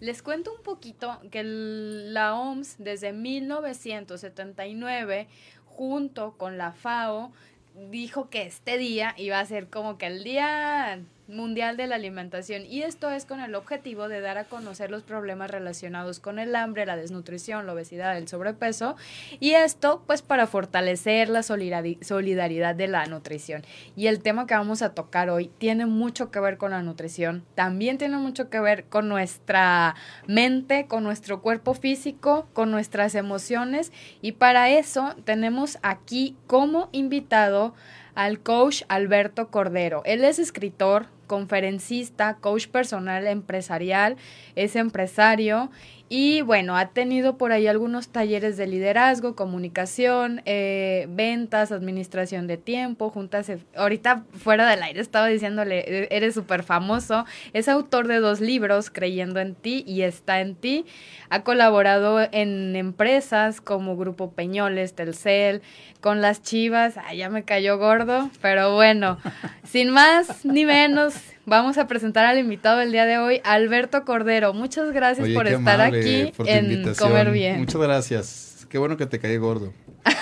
Les cuento un poquito que la OMS desde 1979, junto con la FAO, dijo que este día iba a ser como que el día mundial de la alimentación y esto es con el objetivo de dar a conocer los problemas relacionados con el hambre, la desnutrición, la obesidad, el sobrepeso y esto pues para fortalecer la solidaridad de la nutrición. Y el tema que vamos a tocar hoy tiene mucho que ver con la nutrición, también tiene mucho que ver con nuestra mente, con nuestro cuerpo físico, con nuestras emociones y para eso tenemos aquí como invitado al coach Alberto Cordero. Él es escritor, conferencista, coach personal empresarial, es empresario y bueno, ha tenido por ahí algunos talleres de liderazgo, comunicación, eh, ventas, administración de tiempo, juntas. Ahorita fuera del aire estaba diciéndole, e-, eres súper famoso. Es autor de dos libros, Creyendo en ti y Está en ti. Ha colaborado en empresas como Grupo Peñoles, Telcel, con las Chivas. Ay, ya me cayó gordo, pero bueno, sin más ni menos Vamos a presentar al invitado del día de hoy, Alberto Cordero. Muchas gracias por estar aquí en Comer Bien. Muchas gracias. Qué bueno que te caí gordo.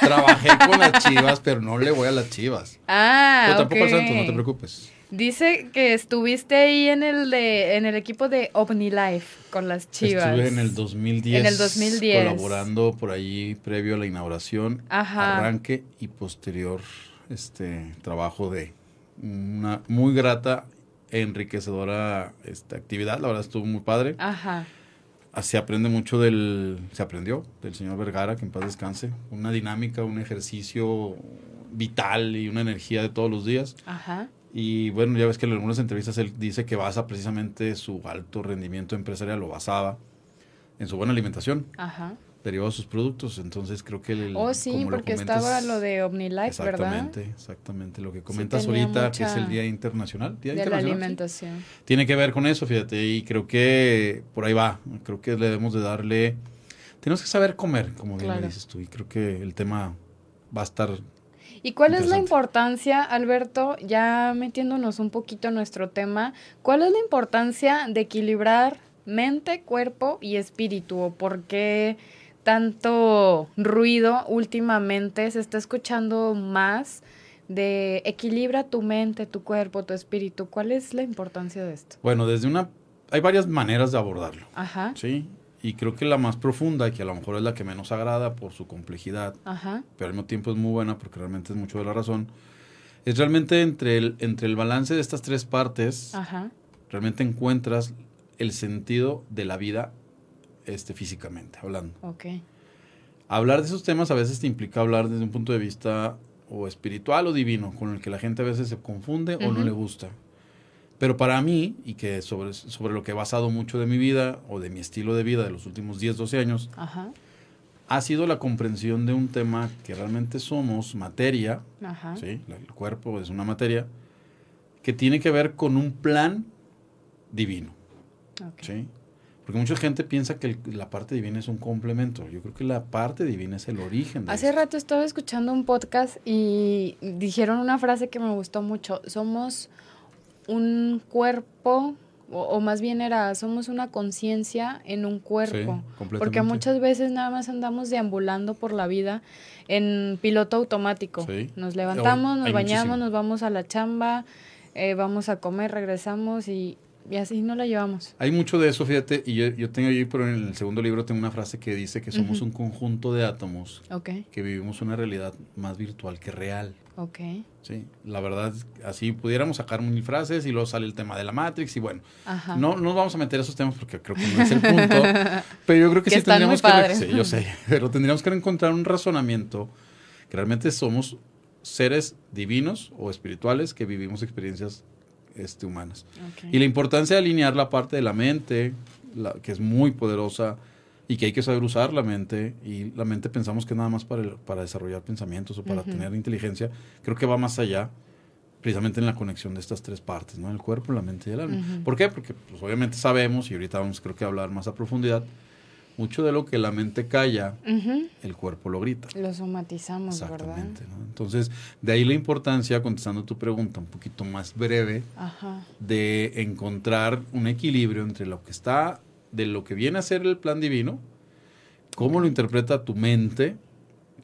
Trabajé con las chivas, pero no le voy a las chivas. Ah, Pero tampoco al santo, no te preocupes. Dice que estuviste ahí en el de en el equipo de OmniLife con las Chivas. Estuve en el 2010. En el 2010. Colaborando por ahí previo a la inauguración, arranque y posterior este trabajo de una muy grata enriquecedora esta actividad, la verdad estuvo muy padre. Ajá. Se aprende mucho del, se aprendió del señor Vergara, que en paz descanse, una dinámica, un ejercicio vital y una energía de todos los días. Ajá. Y bueno, ya ves que en algunas entrevistas él dice que basa precisamente su alto rendimiento empresarial, lo basaba en su buena alimentación. Ajá derivado de sus productos. Entonces creo que el, Oh, sí, porque estaba lo de OmniLife, ¿verdad? Exactamente, exactamente. Lo que comentas ahorita, que es el Día Internacional. Día de la alimentación. Tiene que ver con eso, fíjate, y creo que por ahí va. Creo que le debemos de darle... Tenemos que saber comer, como bien lo dices tú, y creo que el tema va a estar... ¿Y cuál es la importancia, Alberto, ya metiéndonos un poquito en nuestro tema, cuál es la importancia de equilibrar mente, cuerpo y espíritu? ¿O por qué tanto ruido últimamente, se está escuchando más de equilibra tu mente, tu cuerpo, tu espíritu. ¿Cuál es la importancia de esto? Bueno, desde una... Hay varias maneras de abordarlo. Ajá. Sí. Y creo que la más profunda, que a lo mejor es la que menos agrada por su complejidad, Ajá. pero al mismo tiempo es muy buena porque realmente es mucho de la razón, es realmente entre el, entre el balance de estas tres partes, Ajá. realmente encuentras el sentido de la vida este, físicamente hablando. Ok. Hablar de esos temas a veces te implica hablar desde un punto de vista o espiritual o divino, con el que la gente a veces se confunde o no le gusta. Pero para mí, y que sobre, sobre lo que he basado mucho de mi vida o de mi estilo de vida de los últimos 10, 12 años, ha sido la comprensión de un tema que realmente somos materia, ¿sí? el cuerpo es una materia, que tiene que ver con un plan divino. ¿sí? Porque mucha gente piensa que la parte divina es un complemento. Yo creo que la parte divina es el origen. De Hace rato estaba escuchando un podcast y dijeron una frase que me gustó mucho. Somos un cuerpo, o, más bien era, somos una conciencia en un cuerpo. porque muchas veces nada más andamos deambulando por la vida en piloto automático. Nos levantamos, nos bañamos, nos vamos a la chamba, eh, vamos a comer, regresamos y y así no la llevamos. Hay mucho de eso, fíjate, y yo, tengo ahí, pero en el segundo libro tengo una frase que dice que somos un conjunto de átomos que vivimos una realidad más virtual que real. Ok. Sí, la verdad, así pudiéramos sacar mil frases y luego sale el tema de la Matrix y bueno, no, no nos vamos a meter a esos temas porque creo que no es el punto, pero yo creo que, sí tendríamos que, sí, yo sé, pero tendríamos que encontrar un razonamiento que realmente somos seres divinos o espirituales que vivimos experiencias este, humanas. Y la importancia de alinear la parte de la mente, la, que es muy poderosa y que hay que saber usar la mente, y la mente pensamos que nada más para, para desarrollar pensamientos o para tener inteligencia, creo que va más allá precisamente en la conexión de estas tres partes, ¿no? El cuerpo, la mente y el alma. ¿Por qué? Porque pues, obviamente sabemos, y ahorita vamos creo que a hablar más a profundidad, mucho de lo que la mente calla, el cuerpo lo grita. Lo somatizamos, Exactamente, ¿no? Entonces, de ahí la importancia, contestando tu pregunta un poquito más breve, de encontrar un equilibrio entre lo que está, de lo que viene a ser el plan divino, cómo lo interpreta tu mente,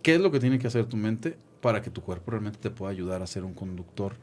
qué es lo que tiene que hacer tu mente para que tu cuerpo realmente te pueda ayudar a ser un conductor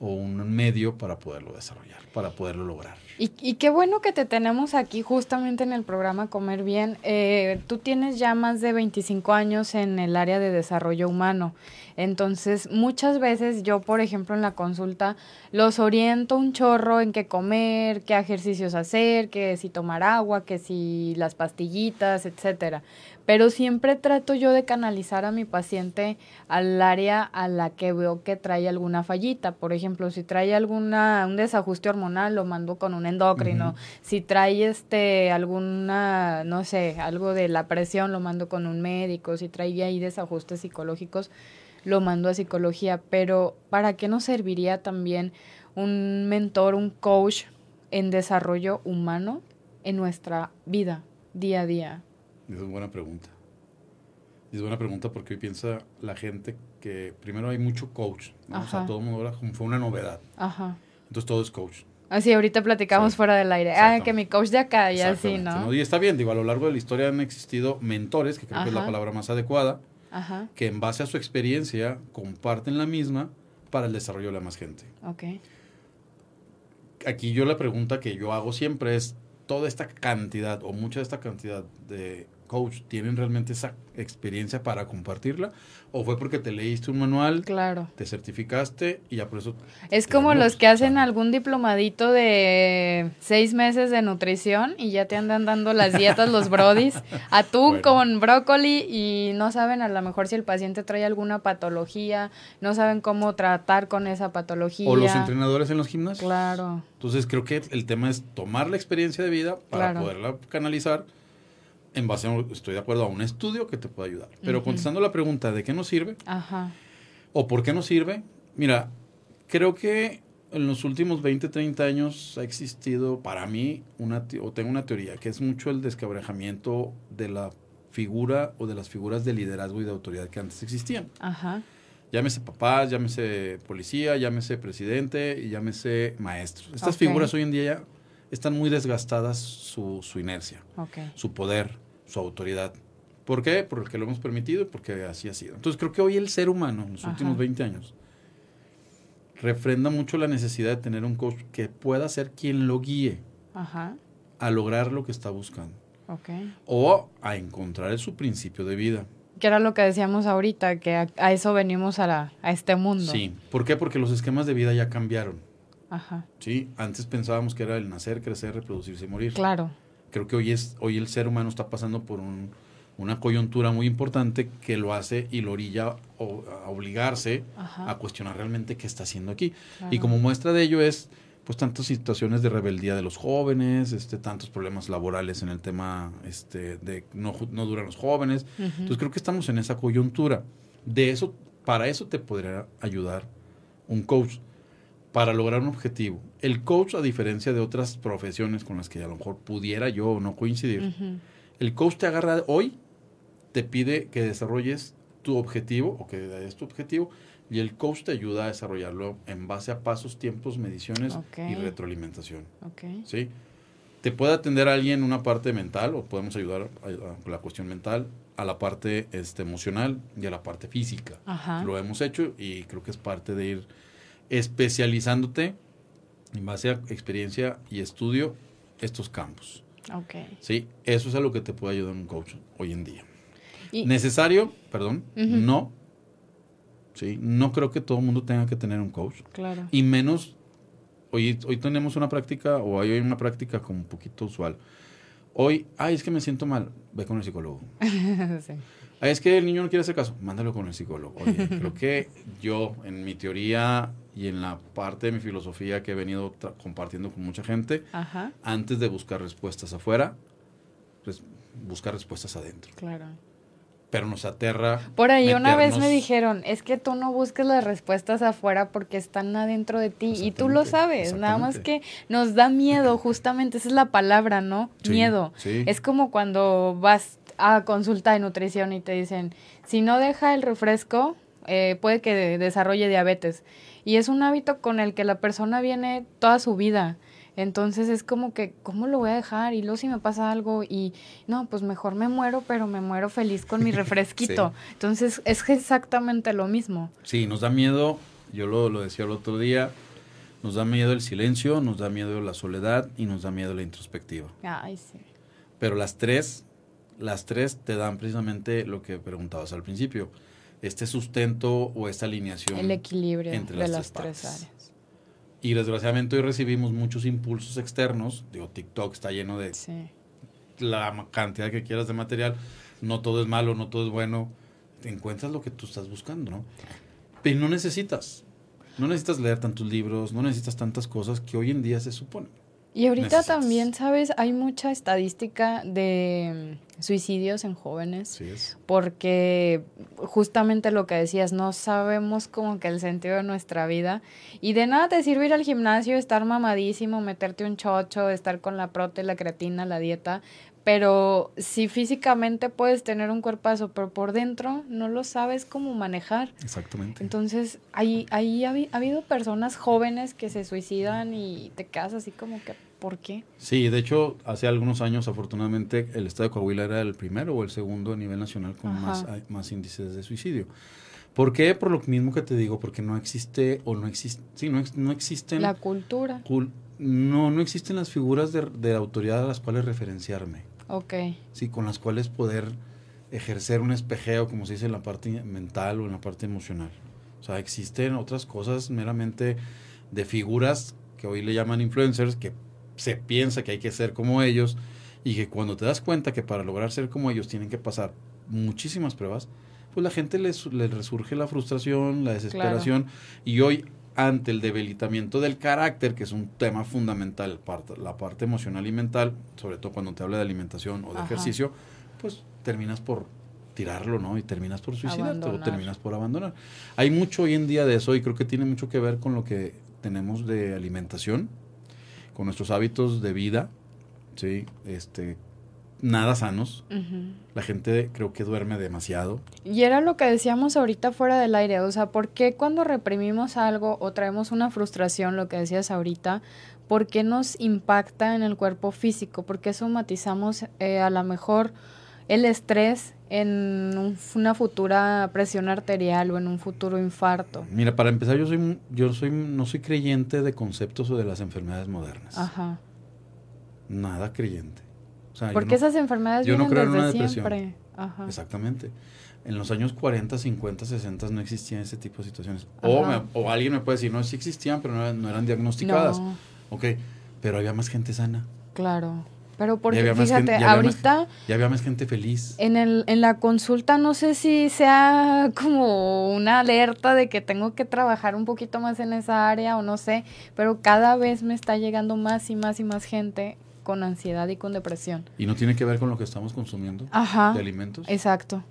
o un medio para poderlo desarrollar, para poderlo lograr. Y, y qué bueno que te tenemos aquí justamente en el programa Comer Bien. Eh, tú tienes ya más de 25 años en el área de desarrollo humano. Entonces, muchas veces yo, por ejemplo, en la consulta, los oriento un chorro en qué comer, qué ejercicios hacer, que si tomar agua, que si las pastillitas, etcétera pero siempre trato yo de canalizar a mi paciente al área a la que veo que trae alguna fallita. Por ejemplo, si trae alguna un desajuste hormonal, lo mando con un endocrino. Si trae este alguna, no sé, algo de la presión, lo mando con un médico. Si trae ahí desajustes psicológicos, lo mando a psicología. Pero ¿para qué nos serviría también un mentor, un coach en desarrollo humano en nuestra vida día a día? Es buena pregunta. Es buena pregunta porque hoy piensa la gente que primero hay mucho coach. O sea, todo el mundo ahora como fue una novedad. Ajá. Entonces todo es coach. Así, ahorita platicamos fuera del aire. Ah, que mi coach de acá y así, ¿no? Y está bien, digo, a lo largo de la historia han existido mentores, que creo que es la palabra más adecuada, Ajá. que en base a su experiencia comparten la misma para el desarrollo de la más gente. Ok. Aquí yo la pregunta que yo hago siempre es, toda esta cantidad o mucha de esta cantidad de coach tienen realmente esa experiencia para compartirla o fue porque te leíste un manual, claro. te certificaste y ya por eso... Es como los que hacen algún diplomadito de seis meses de nutrición y ya te andan dando las dietas los brodis, atún con brócoli y no saben a lo mejor si el paciente trae alguna patología, no saben cómo tratar con esa patología. O los entrenadores en los gimnasios. Claro. Entonces creo que el tema es tomar la experiencia de vida para poderla canalizar en base a, estoy de acuerdo, a un estudio que te pueda ayudar. Pero contestando la pregunta de qué nos sirve Ajá. o por qué nos sirve, mira, creo que en los últimos 20, 30 años ha existido para mí, una, o tengo una teoría, que es mucho el descabrejamiento de la figura o de las figuras de liderazgo y de autoridad que antes existían. Ajá. Llámese papá, llámese policía, llámese presidente y llámese maestro. Estas figuras hoy en día ya están muy desgastadas su, su inercia, su poder, su autoridad. ¿Por qué? Porque lo hemos permitido y porque así ha sido. Entonces creo que hoy el ser humano, en los últimos 20 años, refrenda mucho la necesidad de tener un coach que pueda ser quien lo guíe a lograr lo que está buscando. O a encontrar su principio de vida. Que era lo que decíamos ahorita, que a, eso venimos a, a este mundo. Sí. ¿Por qué? Porque los esquemas de vida ya cambiaron. Ajá. Sí, antes pensábamos que era el nacer, crecer, reproducirse y morir. Claro. Creo que hoy es hoy el ser humano está pasando por un, una coyuntura muy importante que lo hace y lo orilla a obligarse a cuestionar realmente qué está haciendo aquí. Y como muestra de ello es pues tantas situaciones de rebeldía de los jóvenes, este tantos problemas laborales en el tema este de no, no duran los jóvenes. Entonces creo que estamos en esa coyuntura. De eso para eso te podría ayudar un coach para lograr un objetivo. El coach, a diferencia de otras profesiones con las que a lo mejor pudiera yo no coincidir, el coach te agarra hoy, te pide que desarrolles tu objetivo o que des tu objetivo y el coach te ayuda a desarrollarlo en base a pasos, tiempos, mediciones y retroalimentación. ¿Sí? Te puede atender a alguien una parte mental o podemos ayudar a, la cuestión mental, a la parte este, emocional y a la parte física. Lo hemos hecho y creo que es parte de ir especializándote en base a experiencia y estudio estos campos. Okay. Sí, eso es a lo que te puede ayudar un coach hoy en día. Necesario, perdón, no. Sí, no creo que todo el mundo tenga que tener un coach. Claro. Y menos, hoy, hoy tenemos una práctica, o hay una práctica como un poquito usual. Hoy, ay, es que me siento mal, ve con el psicólogo. sí. Es que el niño no quiere hacer caso, mándalo con el psicólogo. Oye, creo que yo, en mi teoría y en la parte de mi filosofía que he venido compartiendo con mucha gente, antes de buscar respuestas afuera, pues buscar respuestas adentro. Claro. pero nos aterra. Por ahí una vez me dijeron, es que tú no busques las respuestas afuera porque están adentro de ti y tú lo sabes, nada más que nos da miedo, justamente, esa es la palabra, ¿no? miedo. Es como cuando vas a consulta de nutrición y te dicen, si no deja el refresco, eh, puede que desarrolle diabetes. Y es un hábito con el que la persona viene toda su vida. Entonces es como que, ¿cómo lo voy a dejar? Y luego si me pasa algo y no, pues mejor me muero, pero me muero feliz con mi refresquito. Entonces es exactamente lo mismo. Sí, nos da miedo, yo lo, lo decía el otro día, nos da miedo el silencio, nos da miedo la soledad y nos da miedo la introspectiva. Ay, sí. Pero las tres, las tres te dan precisamente lo que preguntabas al principio, este sustento o esta alineación. El equilibrio entre las, tres áreas. Y desgraciadamente hoy recibimos muchos impulsos externos. Digo, TikTok está lleno de la cantidad que quieras de material. No todo es malo, no todo es bueno. Te encuentras lo que tú estás buscando, ¿no? Pero no necesitas. No necesitas leer tantos libros, no necesitas tantas cosas que hoy en día se supone. Y ahorita también, ¿sabes? Hay mucha estadística de mm, suicidios en jóvenes. Sí es. Porque justamente lo que decías, no sabemos como que el sentido de nuestra vida. Y de nada te sirve ir al gimnasio, estar mamadísimo, meterte un chocho, estar con la prote, la creatina, la dieta. Pero si físicamente puedes tener un cuerpazo, pero por dentro no lo sabes cómo manejar. Exactamente. Entonces, ahí, ahí ha, ha habido personas jóvenes que se suicidan y te quedas así como que, ¿Por qué? Sí, de hecho, hace algunos años, afortunadamente, el estado de Coahuila era el primero o el segundo a nivel nacional con más, más índices de suicidio. ¿Por qué? Por lo mismo que te digo, porque no existe o no existe, sí, no, no existen... La cultura. no, no existen las figuras de, de autoridad a las cuales referenciarme. Ok. Sí, con las cuales poder ejercer un espejeo, como se dice en la parte mental o en la parte emocional. O sea, existen otras cosas meramente de figuras que hoy le llaman influencers, que se piensa que hay que ser como ellos y que cuando te das cuenta que para lograr ser como ellos tienen que pasar muchísimas pruebas, pues la gente les, les resurge la frustración, la desesperación y hoy ante el debilitamiento del carácter, que es un tema fundamental, la parte emocional y mental, sobre todo cuando te habla de alimentación o de ejercicio, pues terminas por tirarlo, ¿no? Y terminas por suicidarte o terminas por abandonar. Hay mucho hoy en día de eso y creo que tiene mucho que ver con lo que tenemos de alimentación, con nuestros hábitos de vida, ¿sí? Este, nada sanos. La gente creo que duerme demasiado. Y era lo que decíamos ahorita fuera del aire, o sea, ¿por qué cuando reprimimos algo o traemos una frustración, lo que decías ahorita, por qué nos impacta en el cuerpo físico? ¿Por qué somatizamos eh, a lo mejor el estrés en una futura presión arterial o en un futuro infarto? Mira, para empezar, yo soy yo soy no soy creyente de conceptos o de las enfermedades modernas. Ajá. Nada creyente. Porque esas enfermedades yo no creo en una depresión. siempre. Ajá. Exactamente. En los años 40, 50, 60 no existían ese tipo de situaciones. O, o, alguien me puede decir, no, sí existían, pero no, eran diagnosticadas. No. Ok, pero había más gente sana. Claro. Pero porque fíjate, ahorita ya había más gente feliz. En el en la consulta no sé si sea como una alerta de que tengo que trabajar un poquito más en esa área o no sé, pero cada vez me está llegando más y más y más gente con ansiedad y con depresión. ¿Y no tiene que ver con lo que estamos consumiendo de alimentos? Exacto.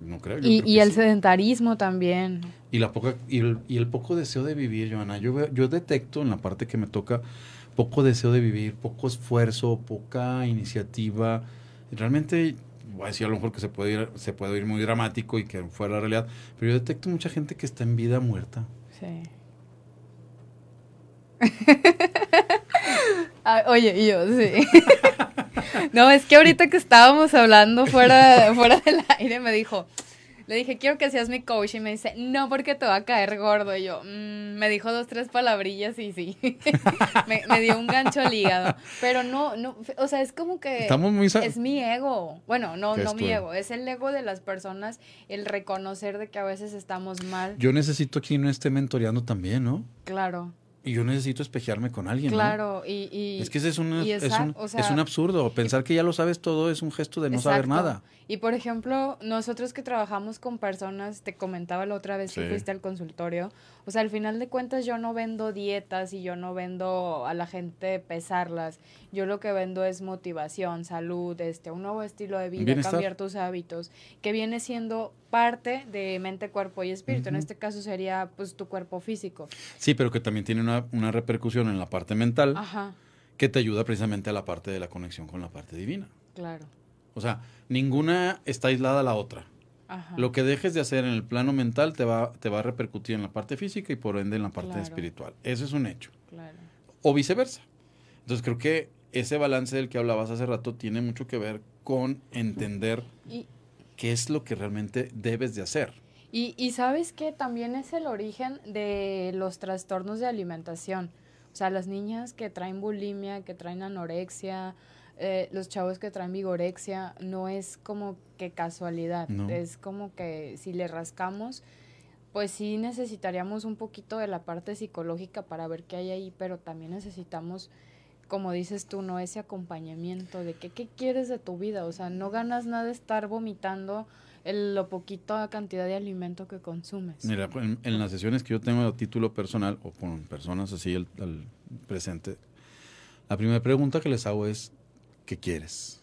No creo. y, y el sedentarismo también. Y la poca y el, y el poco deseo de vivir, Joana. Yo yo detecto en la parte que me toca poco deseo de vivir, poco esfuerzo, poca iniciativa. Realmente, voy a decir a lo mejor que se puede ir, se puede oír muy dramático y que fuera la realidad, pero yo detecto mucha gente que está en vida muerta. Sí. Ah, oye, yo, sí. no, es que ahorita que estábamos hablando fuera, fuera del aire me dijo, le dije, quiero que seas mi coach. Y me dice, no, porque te va a caer gordo. Y yo, mm", me dijo dos, tres palabrillas y sí. me, dio un gancho al hígado. Pero no, no, o sea, es como que. Estamos muy. Es mi ego. Bueno, no, no mi ego. Es el ego de las personas el reconocer de que a veces estamos mal. Yo necesito que no esté mentoreando también, ¿no? Claro. Y yo necesito espejearme con alguien. Claro, y, y, Es que ese es un, es, un, es un absurdo. Pensar que ya lo sabes todo es un gesto de no saber nada. Y por ejemplo, nosotros que trabajamos con personas, te comentaba la otra vez que fuiste al consultorio, o sea, al final de cuentas yo no vendo dietas y yo no vendo a la gente pesarlas. Yo lo que vendo es motivación, salud, este, un nuevo estilo de vida, cambiar tus hábitos, que viene siendo parte de mente, cuerpo y espíritu. En este caso sería pues tu cuerpo físico. Sí, pero que también tiene una, una repercusión en la parte mental que te ayuda precisamente a la parte de la conexión con la parte divina. Claro. O sea, ninguna está aislada a la otra. Lo que dejes de hacer en el plano mental te va, te va a repercutir en la parte física y por ende en la parte espiritual. Eso es un hecho. Claro. O viceversa. Entonces creo que ese balance del que hablabas hace rato tiene mucho que ver con entender qué es lo que realmente debes de hacer. Y, y sabes que también es el origen de los trastornos de alimentación. O sea, las niñas que traen bulimia, que traen anorexia, eh, los chavos que traen vigorexia, no es como que casualidad, es como que si le rascamos, pues sí necesitaríamos un poquito de la parte psicológica para ver qué hay ahí, pero también necesitamos, como dices tú, no ese acompañamiento de que qué quieres de tu vida, o sea, no ganas nada de estar vomitando el, lo poquito cantidad de alimento que consumes. Mira, en, las sesiones que yo tengo a título personal o con personas así al presente, la primera pregunta que les hago es, ¿qué quieres?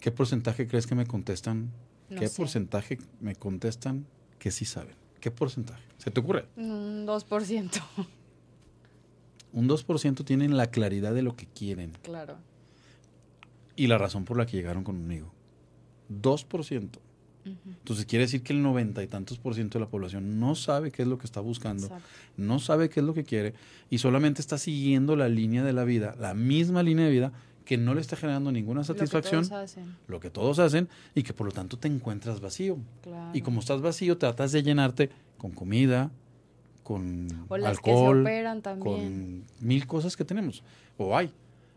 ¿Qué porcentaje crees que me contestan? ¿Qué porcentaje me contestan que sí saben? ¿Qué porcentaje? ¿Se te ocurre? Un 2%. Un 2% tienen la claridad de lo que quieren. Claro. Y la razón por la que llegaron conmigo. 2%. Entonces quiere decir que el noventa y tantos por ciento de la población no sabe qué es lo que está buscando, no sabe qué es lo que quiere y solamente está siguiendo la línea de la vida, la misma línea de vida que no le está generando ninguna satisfacción, lo que todos hacen, lo que todos hacen y que por lo tanto te encuentras vacío. Y como estás vacío, tratas de llenarte con comida, con alcohol, con mil cosas que tenemos. O hay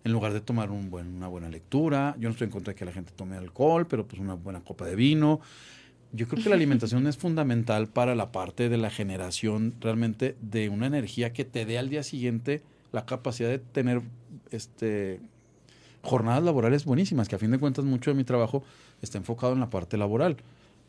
en lugar de tomar un buen, una buena lectura. Yo no estoy en contra de que la gente tome alcohol, pero pues una buena copa de vino. Yo creo que la alimentación es fundamental para la parte de la generación realmente de una energía que te dé al día siguiente la capacidad de tener este jornadas laborales buenísimas, que a fin de cuentas mucho de mi trabajo está enfocado en la parte laboral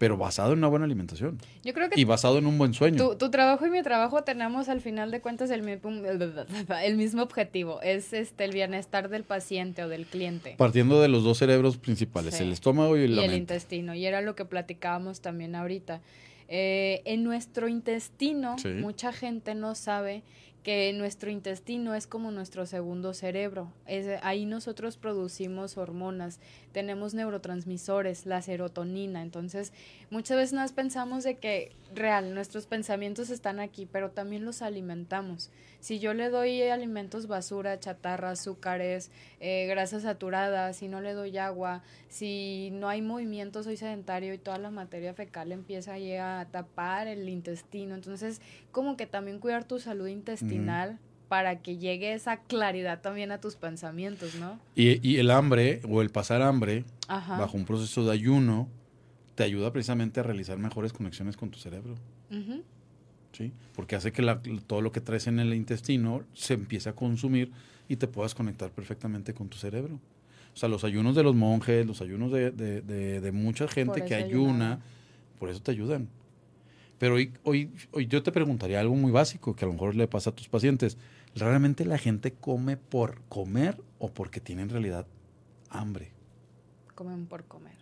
pero basado en una buena alimentación. Yo creo que y basado en un buen sueño. Tu, trabajo y mi trabajo tenemos al final de cuentas el, el mismo objetivo, es este el bienestar del paciente o del cliente. Partiendo de los dos cerebros principales, el estómago y el, y el intestino, y era lo que platicábamos también ahorita. Eh, en nuestro intestino, mucha gente no sabe que nuestro intestino es como nuestro segundo cerebro. Es, ahí nosotros producimos hormonas, tenemos neurotransmisores, la serotonina. Entonces, muchas veces nos pensamos de que real, nuestros pensamientos están aquí, pero también los alimentamos. Si yo le doy alimentos basura, chatarra, azúcares, eh, grasas saturadas, si no le doy agua, si no hay movimiento, soy sedentario y toda la materia fecal empieza a tapar el intestino. Entonces, como que también cuidar tu salud intestinal. Para que llegue esa claridad también a tus pensamientos, ¿no? Y, el hambre o el pasar hambre bajo un proceso de ayuno te ayuda precisamente a realizar mejores conexiones con tu cerebro. ¿sí? Porque hace que todo lo que traes en el intestino se empiece a consumir y te puedas conectar perfectamente con tu cerebro. O sea, los ayunos de los monjes, los ayunos de, de, mucha gente que ayuna, por eso te ayudan. Pero hoy, hoy, hoy yo te preguntaría algo muy básico que a lo mejor le pasa a tus pacientes. ¿Realmente la gente come por comer o porque tiene en realidad hambre? Comen por comer.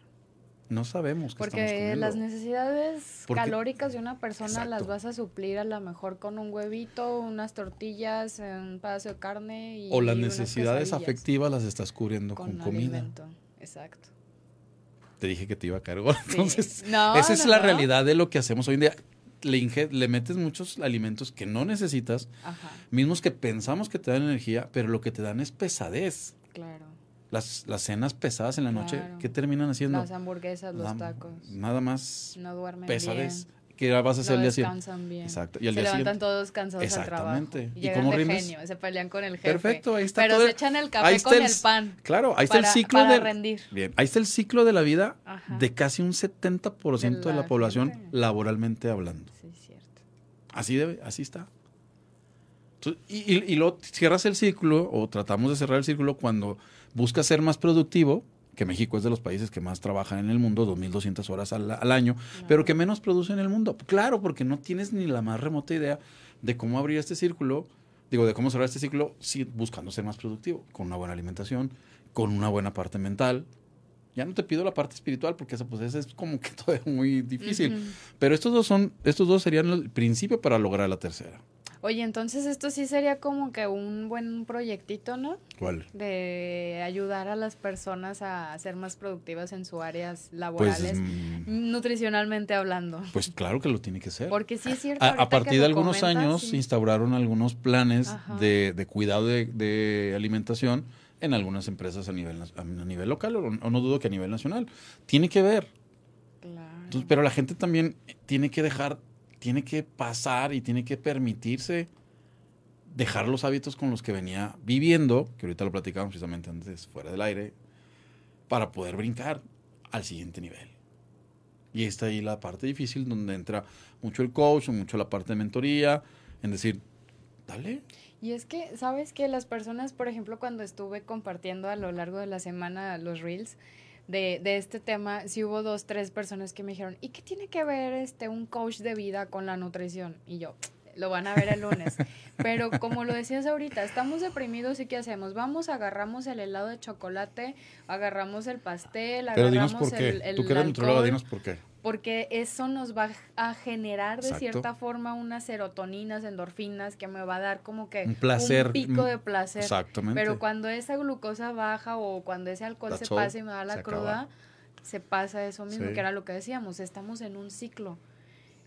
No sabemos. Porque las necesidades calóricas de una persona las vas a suplir a lo mejor con un huevito, unas tortillas, un pedazo de carne. Y o las necesidades afectivas las estás cubriendo con, comida. Exacto. Te dije que te iba a cargar. Entonces, esa es la realidad de lo que hacemos hoy en día. Le, le metes muchos alimentos que no necesitas, mismos que pensamos que te dan energía, pero lo que te dan es pesadez. Claro las, las cenas pesadas en la noche, ¿qué terminan haciendo? Las hamburguesas, los tacos. Nada más no duermen pesadez. Que vas a hacer no el día descansan bien. Exacto. Y al se levantan todos cansados al trabajo. Exactamente. ¿Y, cómo genio, se pelean con el jefe. Perfecto, ahí está Pero se echan el café con el, pan. Claro, ahí está el ciclo para de rendir. Bien, ahí está el ciclo de la vida de casi un 70% de la, de la población laboralmente hablando. Sí, cierto. Así debe, así está. y, y, y luego cierras el ciclo o tratamos de cerrar el círculo cuando busca ser más productivo, que México es de los países que más trabajan en el mundo, 2.200 horas al, año, pero que menos produce en el mundo. Claro, porque no tienes ni la más remota idea de cómo abrir este círculo Digo, de cómo cerrar este ciclo, sí, buscando ser más productivo, con una buena alimentación, con una buena parte mental. Ya no te pido la parte espiritual porque eso pues es como que todo es muy difícil. Pero estos dos son, estos dos serían el principio para lograr la tercera. Oye, entonces esto sí sería como que un buen proyectito, ¿no? ¿Cuál? De ayudar a las personas a ser más productivas en sus áreas laborales, pues, mm, nutricionalmente hablando. Pues claro que lo tiene que ser. Porque sí es cierto. A, partir de algunos años instauraron algunos planes de, de, cuidado de, de, alimentación en algunas empresas a nivel, a nivel local o, no dudo que a nivel nacional. Tiene que ver. Claro. pero la gente también tiene que dejar tiene que pasar y tiene que permitirse dejar los hábitos con los que venía viviendo, que ahorita lo platicamos precisamente antes fuera del aire, para poder brincar al siguiente nivel. Y está ahí la parte difícil donde entra mucho el coach, mucho la parte de mentoría, en decir, dale. Y es que, ¿sabes que Las personas, por ejemplo, cuando estuve compartiendo a lo largo de la semana los reels, de, de, este tema, sí hubo dos, tres personas que me dijeron, ¿y qué tiene que ver este un coach de vida con la nutrición? Y yo, lo van a ver el lunes. Pero como lo decías ahorita, estamos deprimidos y ¿qué hacemos? Vamos, agarramos el helado de chocolate, agarramos el pastel, agarramos por qué. el, el Tú que eres nutrióloga, dinos por qué porque eso nos va a generar de cierta forma unas serotoninas, endorfinas, que me va a dar como que un, placer, pico de placer. Exactamente. Pero cuando esa glucosa baja o cuando ese alcohol se pasa y me da la cruda, se pasa eso mismo, que era lo que decíamos, estamos en un ciclo.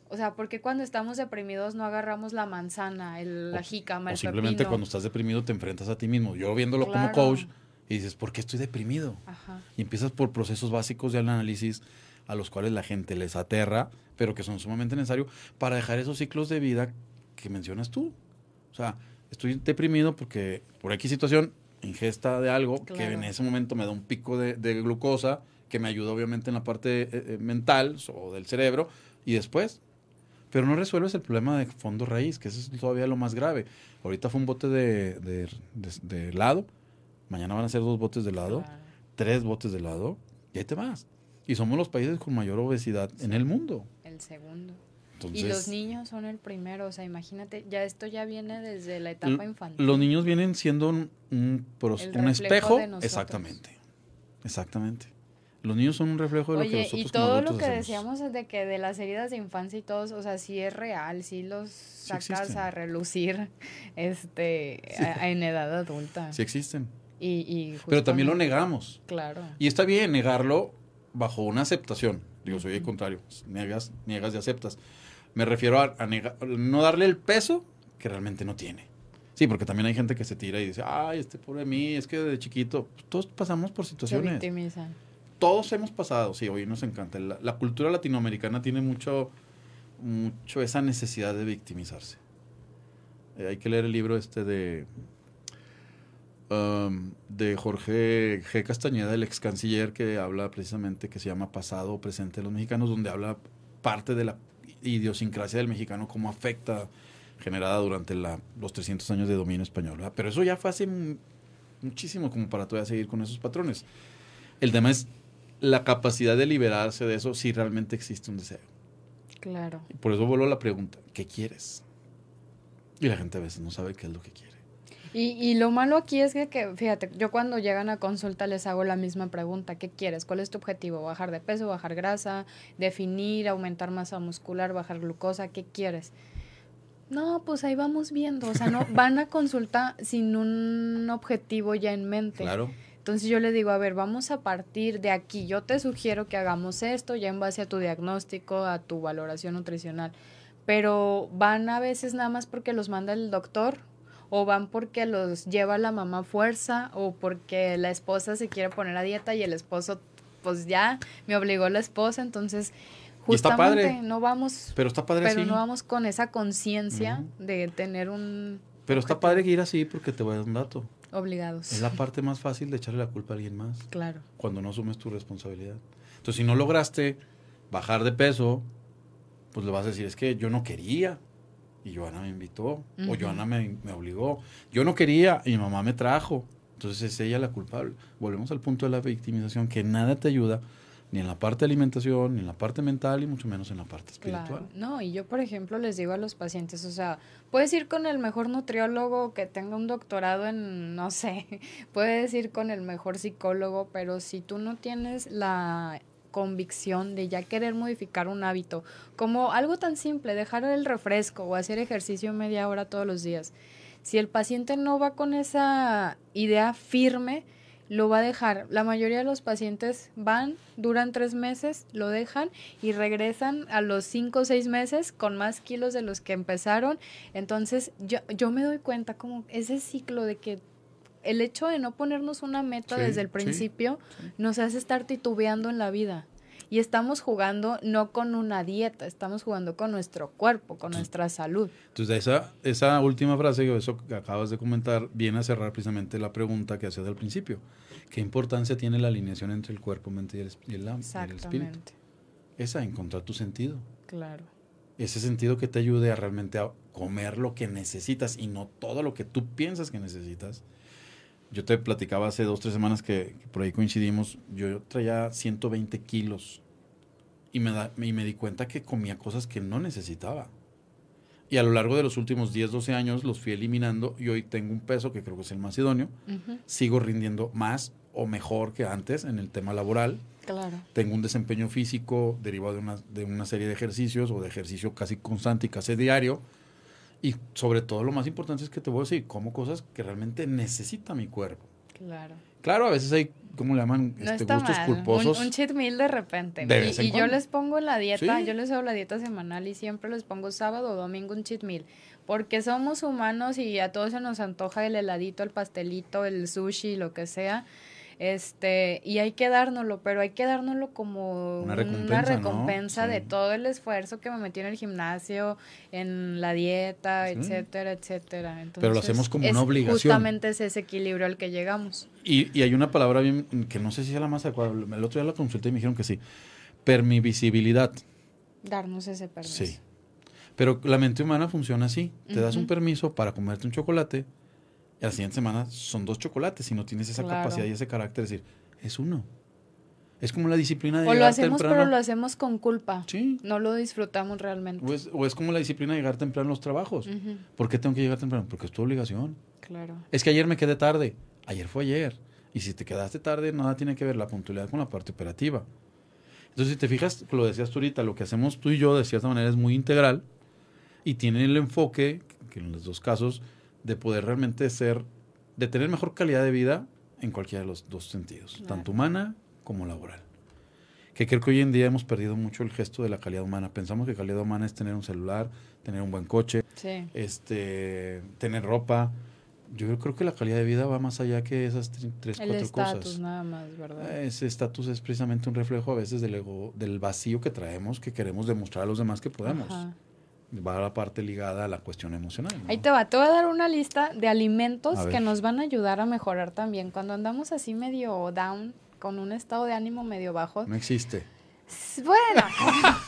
O sea, porque cuando estamos deprimidos no agarramos la manzana, el, la jícama, el o simplemente cuando estás deprimido te enfrentas a ti mismo. Yo viéndolo como coach y dices, ¿por qué estoy deprimido? Y empiezas por procesos básicos de análisis a los cuales la gente les aterra, pero que son sumamente necesarios para dejar esos ciclos de vida que mencionas tú. O sea, estoy deprimido porque por X situación, ingesta de algo que en ese momento me da un pico de, glucosa, que me ayuda obviamente en la parte eh, eh, mental o del cerebro, y después, pero no resuelves el problema de fondo raíz, que eso es todavía lo más grave. Ahorita fue un bote de, de, helado, mañana van a ser dos botes de helado, tres botes de helado, y ahí te vas. Y somos los países con mayor obesidad en el mundo. El segundo. y los niños son el primero, o sea, imagínate, ya esto ya viene desde la etapa infantil. Los niños vienen siendo un, un, un espejo. Exactamente, exactamente. Los niños son un reflejo de lo que nosotros y todo lo que decíamos es de que de las heridas de infancia y todos, o sea, sí es real, sí los sacas a relucir este en edad adulta. Sí existen. Y, y Pero también lo negamos. Claro. Y está bien negarlo bajo una aceptación. Digo, soy el contrario. Niegas, niegas y aceptas. Me refiero a, no darle el peso que realmente no tiene. Sí, porque también hay gente que se tira y dice, ay, este pobre mí, es que de chiquito, todos pasamos por situaciones. Se Todos hemos pasado, sí, hoy nos encanta. La, cultura latinoamericana tiene mucho, mucho esa necesidad de victimizarse. Eh, hay que leer el libro este de Um, de Jorge G. Castañeda, el ex canciller, que habla precisamente, que se llama Pasado o Presente de los Mexicanos, donde habla parte de la idiosincrasia del mexicano, cómo afecta, generada durante la, los 300 años de dominio español. Pero eso ya fue hace muchísimo como para todavía seguir con esos patrones. El tema es la capacidad de liberarse de eso si realmente existe un deseo. Claro. por eso vuelvo a la pregunta, ¿qué quieres? Y la gente a veces no sabe qué es lo que quiere. Y, y lo malo aquí es que, fíjate, yo cuando llegan a consulta les hago la misma pregunta, ¿qué quieres? ¿Cuál es tu objetivo? ¿Bajar de peso, bajar grasa, definir, aumentar masa muscular, bajar glucosa? ¿Qué quieres? No, pues ahí vamos viendo, o sea, no van a consulta sin un objetivo ya en mente. Claro. Entonces yo le digo, a ver, vamos a partir de aquí. Yo te sugiero que hagamos esto ya en base a tu diagnóstico, a tu valoración nutricional. Pero van a veces nada más porque los manda el doctor o van porque los lleva la mamá fuerza o porque la esposa se quiere poner a dieta y el esposo pues ya me obligó la esposa, entonces justamente no vamos pero está padre pero no vamos con esa conciencia de tener un pero está padre que ir así porque te voy a dar un dato obligados es la parte más fácil de echarle la culpa a alguien más claro cuando no asumes tu responsabilidad entonces si no lograste bajar de peso pues le vas a decir es que yo no quería y Joana me invitó o Joana me, me, obligó. Yo no quería y mi mamá me trajo. Entonces es ella la culpable. Volvemos al punto de la victimización, que nada te ayuda ni en la parte de alimentación, ni en la parte mental, y mucho menos en la parte espiritual. No, y yo, por ejemplo, les digo a los pacientes, o sea, puedes ir con el mejor nutriólogo que tenga un doctorado en, no sé, puedes ir con el mejor psicólogo, pero si tú no tienes la convicción de ya querer modificar un hábito, como algo tan simple, dejar el refresco o hacer ejercicio media hora todos los días. Si el paciente no va con esa idea firme, lo va a dejar. La mayoría de los pacientes van, duran tres meses, lo dejan y regresan a los cinco o seis meses con más kilos de los que empezaron. Entonces yo, yo me doy cuenta como ese ciclo de que el hecho de no ponernos una meta desde el principio nos hace estar titubeando en la vida. Y estamos jugando no con una dieta, estamos jugando con nuestro cuerpo, con nuestra salud. Entonces, esa, esa última frase, eso que acabas de comentar, viene a cerrar precisamente la pregunta que hacías al principio. ¿Qué importancia tiene la alineación entre el cuerpo, mente y el, y el, espíritu? Esa, encontrar tu sentido. Claro. Ese sentido que te ayude a realmente a comer lo que necesitas y no todo lo que tú piensas que necesitas. Yo te platicaba hace dos, tres semanas que, que por ahí coincidimos. Yo traía 120 kilos y me, da, y me di cuenta que comía cosas que no necesitaba. Y a lo largo de los últimos 10, 12 años los fui eliminando y hoy tengo un peso que creo que es el más idóneo. Sigo rindiendo más o mejor que antes en el tema laboral. Claro. Tengo un desempeño físico derivado de una, de una serie de ejercicios o de ejercicio casi constante y casi diario. Y sobre todo lo más importante es que te voy a decir, como cosas que realmente necesita mi cuerpo. Claro. Claro, a veces hay, ¿cómo le llaman? Este, gustos culposos. Un, cheat meal de repente. y, yo les pongo la dieta, yo les hago la dieta semanal y siempre les pongo sábado o domingo un cheat meal. Porque somos humanos y a todos se nos antoja el heladito, el pastelito, el sushi, lo que sea. Este, y hay que dárnoslo, pero hay que dárnoslo como una recompensa, de todo el esfuerzo que me metí en el gimnasio, en la dieta, etcétera, etcétera. Entonces, pero lo hacemos como una obligación. Justamente es ese equilibrio al que llegamos. Y, y hay una palabra bien, que no sé si es la más adecuada, el otro día la consulté y me dijeron que sí, permisibilidad. Darnos ese permiso. Sí. Pero la mente humana funciona así. Te das un permiso para comerte un chocolate, la siguiente semana son dos chocolates y no tienes esa capacidad y ese carácter de decir, es uno. Es como la disciplina de o lo hacemos, pero lo hacemos con culpa. Sí. No lo disfrutamos realmente. O es, como la disciplina de llegar temprano a los trabajos. ¿Por qué tengo que llegar temprano? Porque es tu obligación. Claro. Es que ayer me quedé tarde. Ayer fue ayer. Y si te quedaste tarde, nada tiene que ver la puntualidad con la parte operativa. Entonces, si te fijas, lo decías tú ahorita, lo que hacemos tú y yo de cierta manera es muy integral y tiene el enfoque, que en los dos casos, de poder realmente ser, de tener mejor calidad de vida en cualquiera de los dos sentidos, tanto humana como laboral. Que creo que hoy en día hemos perdido mucho el gesto de la calidad humana. Pensamos que calidad humana es tener un celular, tener un buen coche, este, tener ropa. Yo creo que la calidad de vida va más allá que esas tres, el cuatro cosas. nada más, ¿verdad? Ese estatus es precisamente un reflejo a veces del ego, del vacío que traemos, que queremos demostrar a los demás que podemos va a la parte ligada a la cuestión emocional. Ahí te va, te voy a dar una lista de alimentos que nos van a ayudar a mejorar también. Cuando andamos así medio down, con un estado de ánimo medio bajo. No existe. Bueno,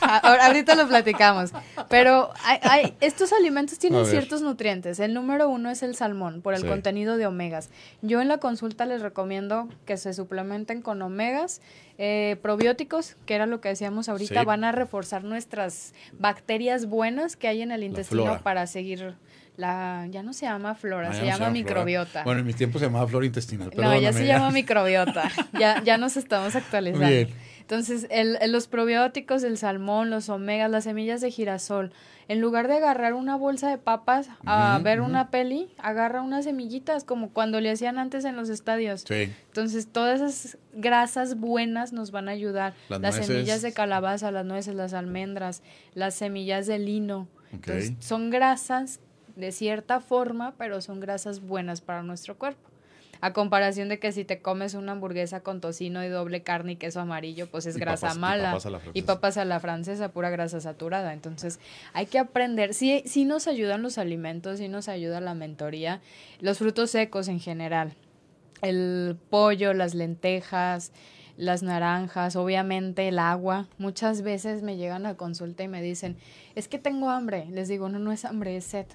ahorita lo platicamos. Pero hay, estos alimentos tienen ciertos nutrientes. El número uno es el salmón, por el contenido de omegas. Yo en la consulta les recomiendo que se suplementen con omegas. Eh, probióticos, que era lo que decíamos ahorita, van a reforzar nuestras bacterias buenas que hay en el intestino para seguir la ya no se llama flora, se, llama microbiota. Bueno, en mi tiempo se llamaba flora intestinal. No, ya se llama microbiota. ya, ya nos estamos actualizando. Bien. Entonces, el, los probióticos, el salmón, los omegas, las semillas de girasol, en lugar de agarrar una bolsa de papas a ver una peli, agarra unas semillitas, como cuando le hacían antes en los estadios. Sí. Entonces, todas esas grasas buenas nos van a ayudar. Las, semillas de calabaza, las nueces, las almendras, las semillas de lino. son grasas de cierta forma, pero son grasas buenas para nuestro cuerpo. A comparación de que si te comes una hamburguesa con tocino y doble carne y queso amarillo, pues es grasa mala. Y papas, a la francesa, pura grasa saturada. Entonces, hay que aprender. Sí, sí nos ayudan los alimentos, sí nos ayuda la mentoría. Los frutos secos en general. El pollo, las lentejas, las naranjas, obviamente el agua. Muchas veces me llegan a consulta y me dicen, es que tengo hambre. Les digo, no, no es hambre, es sed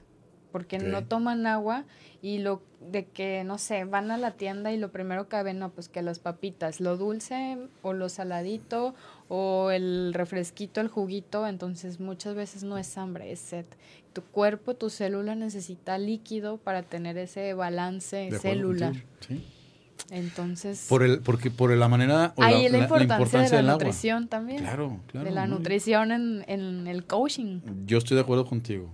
porque no toman agua y lo de que, no sé, van a la tienda y lo primero que ven, no, pues que las papitas, lo dulce o lo saladito o el refresquito, el juguito, entonces muchas veces no es hambre, es sed. Tu cuerpo, tu célula necesita líquido para tener ese balance celular. Sí. Entonces. Por el, porque por la manera. ahí la, importancia, de la nutrición también. Claro, claro. De la nutrición en, en, el coaching. Yo estoy de acuerdo contigo.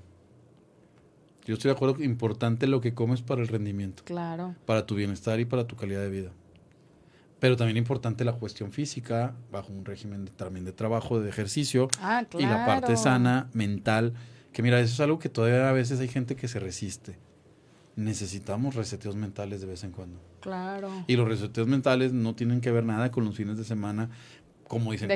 Yo estoy de acuerdo que importante lo que comes para el rendimiento. Claro. Para tu bienestar y para tu calidad de vida. Pero también importante la cuestión física, bajo un régimen también de trabajo, de ejercicio. Ah, claro. Y la parte sana, mental. Que mira, eso es algo que todavía a veces hay gente que se resiste necesitamos reseteos mentales de vez en cuando. Claro. Y los reseteos mentales no tienen que ver nada con los fines de semana, como dicen,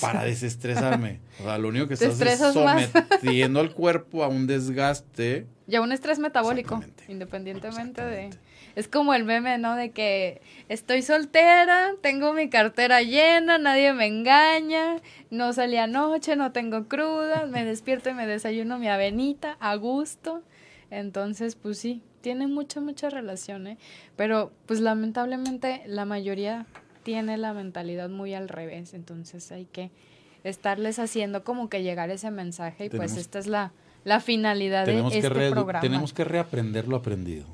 para desestresarme. o sea, lo único que estás es sometiendo al cuerpo a un desgaste. Y a un estrés metabólico, independientemente de... Es como el meme, ¿no? De que estoy soltera, tengo mi cartera llena, nadie me engaña, no salí anoche, no tengo cruda, me despierto y me desayuno mi avenita a gusto. Entonces, pues sí, tiene mucha, mucha relación, ¿eh? Pero pues lamentablemente la mayoría tiene la mentalidad muy al revés, entonces hay que estarles haciendo como que llegar ese mensaje y pues esta es la, la finalidad de este programa. Tenemos que reaprender lo aprendido.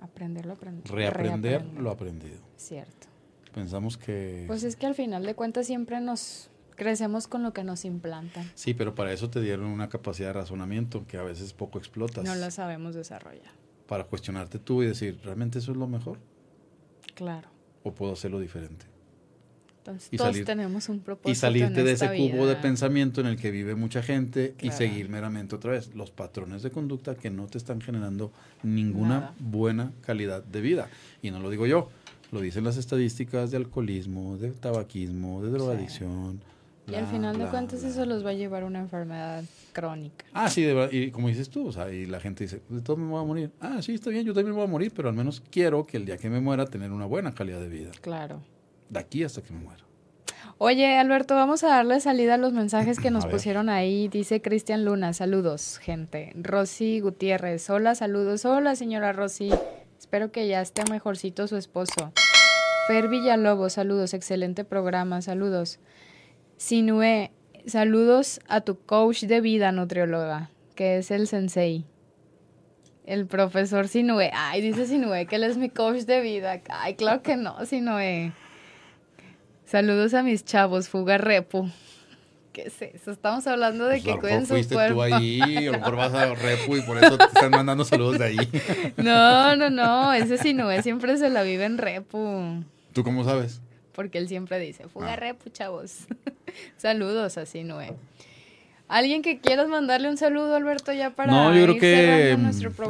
Aprender lo aprendido. Reaprender lo aprendido. Cierto. Pensamos que... Pues es que al final de cuentas siempre nos crecemos con lo que nos implantan. Sí, pero para eso te dieron una capacidad de razonamiento que a veces poco explotas. No la sabemos desarrollar para cuestionarte tú y decir, ¿realmente eso es lo mejor? Claro. ¿O puedo hacerlo diferente? Entonces todos tenemos un propósito. Y salirte de ese cubo de pensamiento en el que vive mucha gente y seguir meramente otra vez los patrones de conducta que no te están generando ninguna buena calidad de vida. Y no lo digo yo, lo dicen las estadísticas de alcoholismo, de tabaquismo, de drogadicción. Y al final de cuentas eso los va a llevar a una enfermedad crónica. Ah, sí, y como dices tú, o sea, y la gente dice, de todo me voy a morir. Ah, sí, está bien, yo también me voy a morir, pero al menos quiero que el día que me muera tener una buena calidad de vida. Claro. De aquí hasta que me muera. Oye, Alberto, vamos a darle salida a los mensajes que nos pusieron ahí. Dice Cristian Luna, saludos, gente. Rosy Gutiérrez, hola, saludos. Hola, señora Rosy. Espero que ya esté mejorcito su esposo. Fer Villalobos, saludos, excelente programa, saludos. Sinue, Saludos a tu coach de vida, nutrióloga, que es el sensei. El profesor Sinue. Ay, dice Sinue que él es mi coach de vida. Ay, claro que no, Sinue. Saludos a mis chavos, fuga repu. ¿Qué es eso? Estamos hablando de pues que cuiden su fuiste tú ahí, a lo mejor vas a repu y por eso te están mandando saludos de ahí. No, no, no, ese Sinue siempre se la vive en repu. ¿Tú cómo sabes? Porque él siempre dice, fuga ah. chavos. Saludos así, Noé. ¿Alguien que quieras mandarle un saludo, Alberto, ya para No, yo creo que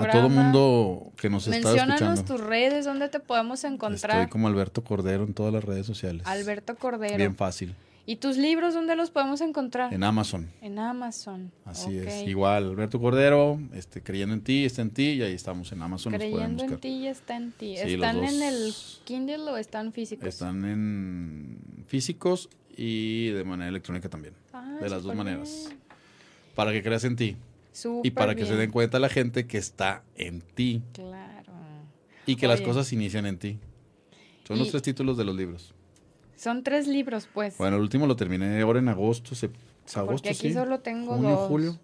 a todo mundo que nos está escuchando. Menciónanos tus redes, ¿dónde te podemos encontrar? Estoy como Alberto Cordero en todas las redes sociales. Alberto Cordero. Bien fácil. ¿Y tus libros dónde los podemos encontrar? En Amazon. En Amazon. Así es. Igual, Alberto Cordero, este, Creyendo en ti, está en ti, y ahí estamos en Amazon. Creyendo en ti y está en ti. ¿Están en el Kindle o están físicos? Están en físicos y de manera electrónica también. Ah, de las dos maneras. Para que creas en ti. y para que se den cuenta la gente que está en ti. Claro. Y que las cosas inician en ti. Son los tres títulos de los libros. Son tres libros, pues. Bueno, el último lo terminé ahora en agosto, se, agosto, Porque aquí solo tengo junio, julio.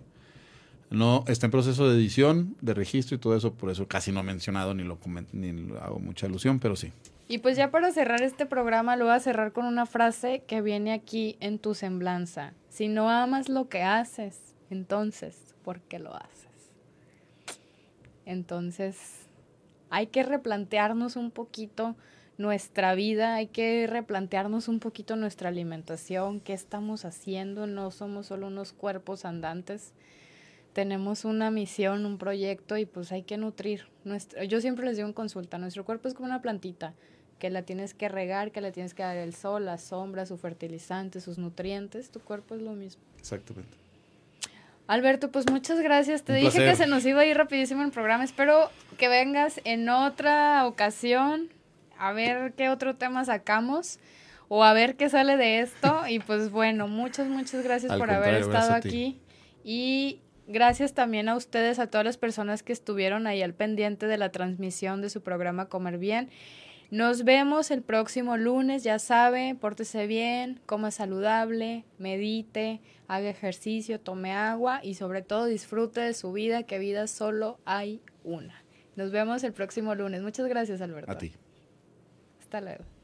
No, está en proceso de edición, de registro y todo eso, por eso casi no he mencionado ni lo, ni hago mucha alusión, pero sí. Y pues ya para cerrar este programa lo voy a cerrar con una frase que viene aquí en tu semblanza. Si no amas lo que haces, entonces, ¿por qué lo haces? Entonces, hay que replantearnos un poquito nuestra vida, hay que replantearnos un poquito nuestra alimentación, qué estamos haciendo, no somos solo unos cuerpos andantes, tenemos una misión, un proyecto y pues hay que nutrir. Nuestro, yo siempre les digo en consulta, nuestro cuerpo es como una plantita, que la tienes que regar, que le tienes que dar el sol, la sombra, su fertilizante, sus nutrientes, tu cuerpo es lo mismo. Exactamente. Alberto, pues muchas gracias. Te dije que se nos iba a ir rapidísimo el programa. Espero que vengas en otra ocasión a ver qué otro tema sacamos o a ver qué sale de esto. Y pues bueno, muchas, muchas gracias por haber estado aquí. Y Gracias también a ustedes, a todas las personas que estuvieron ahí al pendiente de la transmisión de su programa Comer Bien. Nos vemos el próximo lunes, ya sabe, pórtese bien, coma saludable, medite, haga ejercicio, tome agua y sobre todo disfrute de su vida, que vida solo hay una. Nos vemos el próximo lunes. Muchas gracias, Alberto. A ti. Hasta luego.